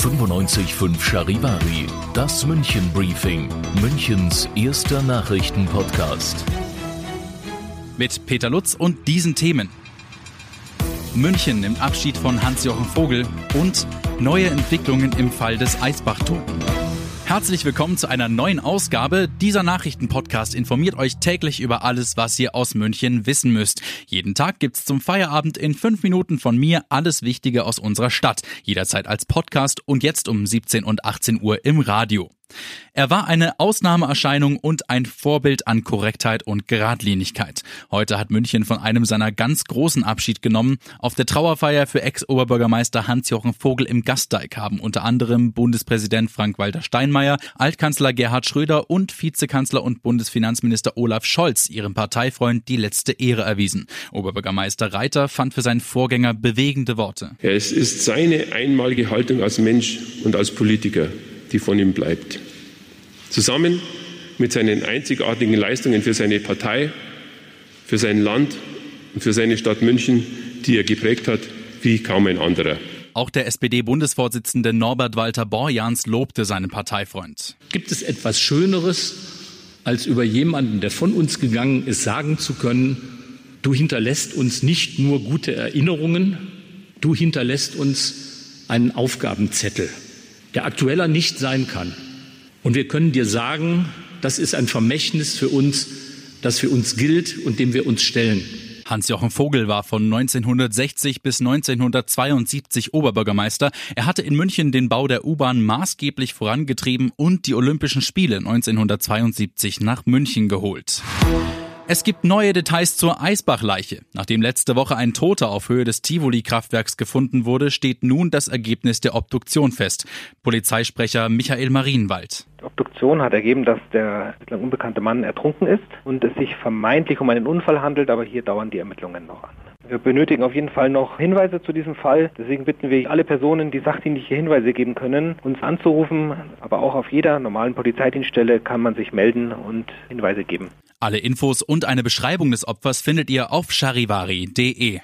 95.5 Charivari, das München Briefing, Münchens erster Nachrichtenpodcast. Mit Peter Lutz und diesen Themen. München nimmt Abschied von Hans-Jochen Vogel und neue Entwicklungen im Fall des Eisbach-Toten. Herzlich willkommen zu einer neuen Ausgabe. Dieser Nachrichtenpodcast informiert euch täglich über alles, was ihr aus München wissen müsst. Jeden Tag gibt's zum Feierabend in fünf Minuten von mir alles Wichtige aus unserer Stadt. Jederzeit als Podcast und jetzt um 17 und 18 Uhr im Radio. Er war eine Ausnahmeerscheinung und ein Vorbild an Korrektheit und Geradlinigkeit. Heute hat München von einem seiner ganz großen Abschied genommen. Auf der Trauerfeier für Ex-Oberbürgermeister Hans-Jochen Vogel im Gasteig haben unter anderem Bundespräsident Frank-Walter Steinmeier, Altkanzler Gerhard Schröder und Vizekanzler und Bundesfinanzminister Olaf Scholz ihrem Parteifreund die letzte Ehre erwiesen. Oberbürgermeister Reiter fand für seinen Vorgänger bewegende Worte. Es ist seine einmalige Haltung als Mensch und als Politiker die von ihm bleibt. Zusammen mit seinen einzigartigen Leistungen für seine Partei, für sein Land und für seine Stadt München, die er geprägt hat, wie kaum ein anderer. Auch der SPD-Bundesvorsitzende Norbert Walter Borjans lobte seinen Parteifreund. Gibt es etwas Schöneres, als über jemanden, der von uns gegangen ist, sagen zu können, du hinterlässt uns nicht nur gute Erinnerungen, du hinterlässt uns einen Aufgabenzettel der aktueller nicht sein kann. Und wir können dir sagen, das ist ein Vermächtnis für uns, das für uns gilt und dem wir uns stellen. Hans-Jochen Vogel war von 1960 bis 1972 Oberbürgermeister. Er hatte in München den Bau der U-Bahn maßgeblich vorangetrieben und die Olympischen Spiele 1972 nach München geholt. Es gibt neue Details zur Eisbach-Leiche. Nachdem letzte Woche ein Toter auf Höhe des Tivoli-Kraftwerks gefunden wurde, steht nun das Ergebnis der Obduktion fest. Polizeisprecher Michael Marienwald. Die Obduktion hat ergeben, dass der bislang unbekannte Mann ertrunken ist und es sich vermeintlich um einen Unfall handelt, aber hier dauern die Ermittlungen noch an. Wir benötigen auf jeden Fall noch Hinweise zu diesem Fall. Deswegen bitten wir alle Personen, die sachdienliche Hinweise geben können, uns anzurufen. Aber auch auf jeder normalen Polizeidienststelle kann man sich melden und Hinweise geben. Alle Infos und eine Beschreibung des Opfers findet ihr auf charivari.de.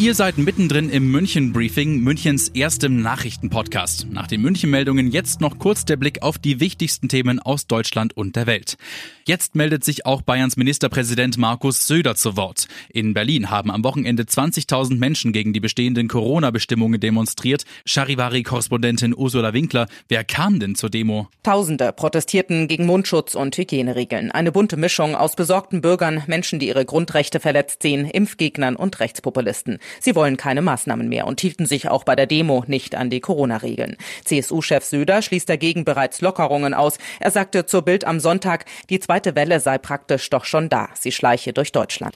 Ihr seid mittendrin im München Briefing, Münchens erstem Nachrichtenpodcast. Nach den München Meldungen jetzt noch kurz der Blick auf die wichtigsten Themen aus Deutschland und der Welt. Jetzt meldet sich auch Bayerns Ministerpräsident Markus Söder zu Wort. In Berlin haben am Wochenende 20.000 Menschen gegen die bestehenden Corona-Bestimmungen demonstriert. Charivari-Korrespondentin Ursula Winkler, wer kam denn zur Demo? Tausende protestierten gegen Mundschutz und Hygieneregeln. Eine bunte Mischung aus besorgten Bürgern, Menschen, die ihre Grundrechte verletzt sehen, Impfgegnern und Rechtspopulisten. Sie wollen keine Maßnahmen mehr und hielten sich auch bei der Demo nicht an die Corona-Regeln. CSU-Chef Söder schließt dagegen bereits Lockerungen aus. Er sagte zur Bild am Sonntag, die zweite Welle sei praktisch doch schon da. Sie schleiche durch Deutschland.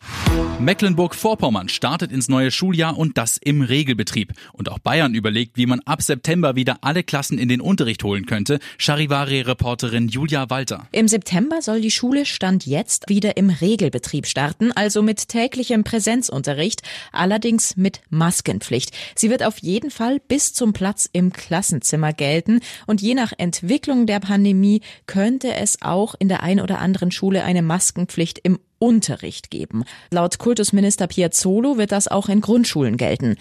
Mecklenburg-Vorpommern startet ins neue Schuljahr und das im Regelbetrieb. Und auch Bayern überlegt, wie man ab September wieder alle Klassen in den Unterricht holen könnte. Charivari-Reporterin Julia Walter. Im September soll die Schule Stand jetzt wieder im Regelbetrieb starten, also mit täglichem Präsenzunterricht. Allerdings allerdings mit Maskenpflicht. Sie wird auf jeden Fall bis zum Platz im Klassenzimmer gelten und je nach Entwicklung der Pandemie könnte es auch in der einen oder anderen Schule eine Maskenpflicht im Unterricht geben. Laut Kultusminister Piazzolo wird das auch in Grundschulen gelten.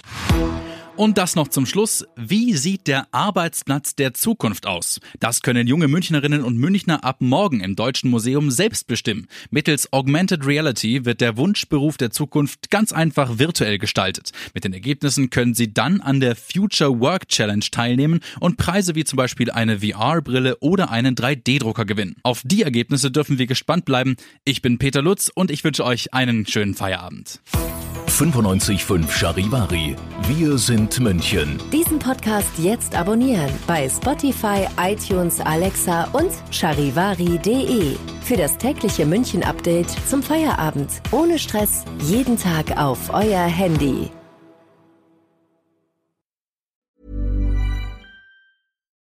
Und das noch zum Schluss. Wie sieht der Arbeitsplatz der Zukunft aus? Das können junge Münchnerinnen und Münchner ab morgen im Deutschen Museum selbst bestimmen. Mittels Augmented Reality wird der Wunschberuf der Zukunft ganz einfach virtuell gestaltet. Mit den Ergebnissen können Sie dann an der Future Work Challenge teilnehmen und Preise wie zum Beispiel eine VR-Brille oder einen 3D-Drucker gewinnen. Auf die Ergebnisse dürfen wir gespannt bleiben. Ich bin Peter Lutz und ich wünsche euch einen schönen Feierabend. 955 Charivari. Wir sind München. Diesen Podcast jetzt abonnieren bei Spotify, iTunes, Alexa und charivari.de. Für das tägliche München-Update zum Feierabend. Ohne Stress. Jeden Tag auf euer Handy.